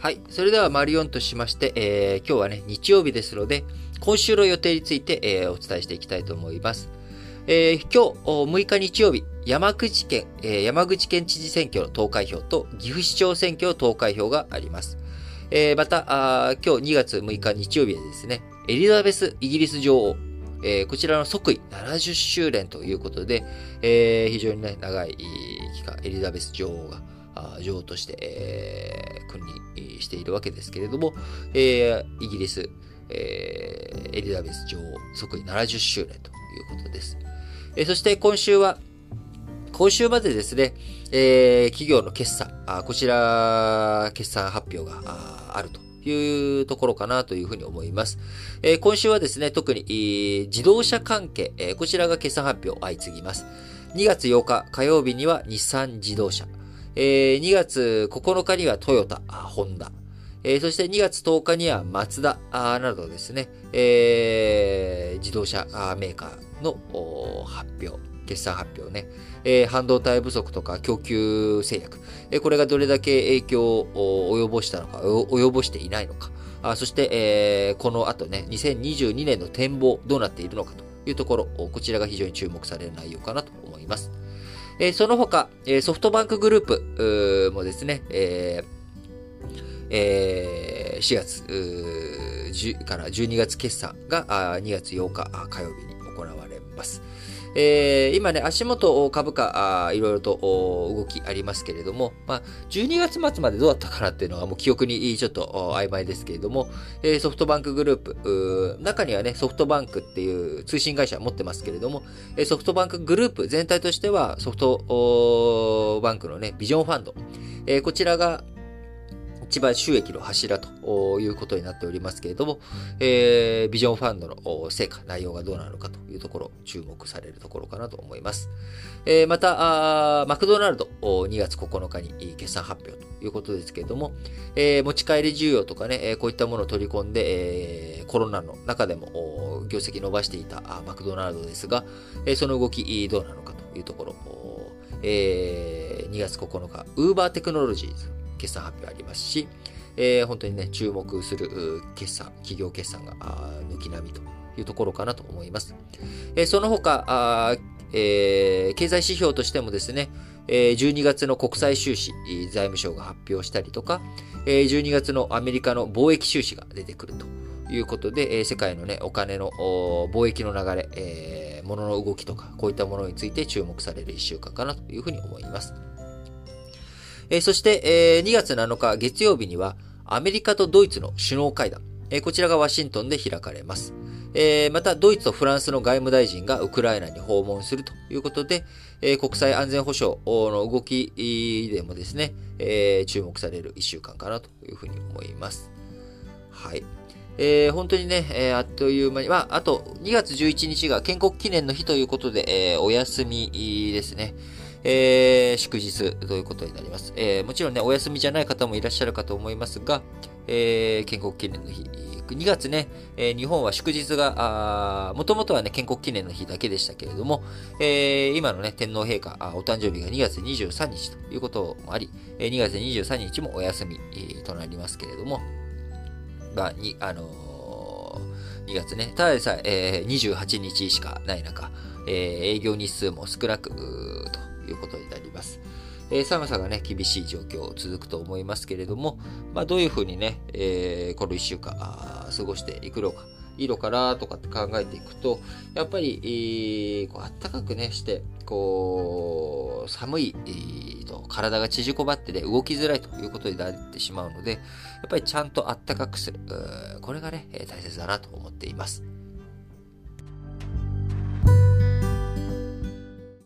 はい。それでは、マリオンとしまして、えー、今日はね、日曜日ですので、今週の予定について、えー、お伝えしていきたいと思います。えー、今日、6日日曜日、山口県、えー、山口県知事選挙の投開票と岐阜市長選挙の投開票があります。えー、また、今日2月6日日曜日ですね、エリザベスイギリス女王、えー、こちらの即位70周年ということで、えー、非常にね、長い期間、エリザベス女王が、女王として、え、君臨しているわけですけれども、えー、イギリス、えー、エリザベス女王即位70周年ということです。えー、そして今週は、今週までですね、えー、企業の決算、あこちら、決算発表があるというところかなというふうに思います。えー、今週はですね、特に、えー、自動車関係、えー、こちらが決算発表相次ぎます。2月8日火曜日には日産自動車、えー、2月9日にはトヨタ、ホンダ、えー、そして2月10日にはマツダなどですね、えー、自動車メーカーの発表、決算発表ね、えー、半導体不足とか供給制約、え、これがどれだけ影響を及ぼしたのか、及ぼしていないのか、あそして、え、この後ね、2022年の展望どうなっているのかというところ、こちらが非常に注目される内容かなと思います。えー、その他、え、ソフトバンクグループもですね、ええー、4月から12月決算が2月8日火曜日行われます。えー、今ね、足元株価、いろいろと動きありますけれども、まあ、12月末までどうだったかなっていうのはもう記憶にちょっと曖昧ですけれども、えー、ソフトバンクグループ、中にはね、ソフトバンクっていう通信会社持ってますけれども、ソフトバンクグループ全体としてはソフトバンクのね、ビジョンファンド、えー、こちらが一番収益の柱ということになっておりますけれども、えー、ビジョンファンドの成果、内容がどうなのかというところ、注目されるところかなと思います。えー、また、マクドナルド、2月9日に決算発表ということですけれども、えー、持ち帰り需要とかね、こういったものを取り込んで、えー、コロナの中でも業績伸ばしていたマクドナルドですが、その動きどうなのかというところ、えー、2月9日、ウーバーテクノロジーズ、決算発表ありますし、えー、本当にね、注目する決算、企業決算が軒並みというところかなと思います。えー、その他、えー、経済指標としてもですね、12月の国際収支、財務省が発表したりとか、12月のアメリカの貿易収支が出てくるということで、世界のね、お金の貿易の流れ、えー、物の動きとか、こういったものについて注目される1週間かなというふうに思います。えそして、え2月7日月曜日には、アメリカとドイツの首脳会談、えこちらがワシントンで開かれます。えまた、ドイツとフランスの外務大臣がウクライナに訪問するということで、え国際安全保障の動きでもですね、え注目される1週間かなというふうに思います。はい。えー、本当にね、えー、あっという間に、まあ、あと2月11日が建国記念の日ということで、えー、お休みですね。えー、祝日ということになります。えー、もちろんね、お休みじゃない方もいらっしゃるかと思いますが、えー、建国記念の日、2月ね、え、日本は祝日が、もともとはね、建国記念の日だけでしたけれども、え、今のね、天皇陛下、お誕生日が2月23日ということもあり、2月23日もお休み、となりますけれども、まあ、に、あの、2月ね、ただでさえ、えー、28日しかない中、えー、営業日数も少なく、ということになります。えー、寒さがね、厳しい状況続くと思いますけれども、まあ、どういうふうにね、えー、この1週間過ごしていくのか、いいのかなとかって考えていくと、やっぱり、えー、こう暖かくね、して、こう、寒い、えー、と体が縮こまってね、動きづらいということになってしまうので、やっぱりちゃんと暖かくする。これがね、大切だなと思っています。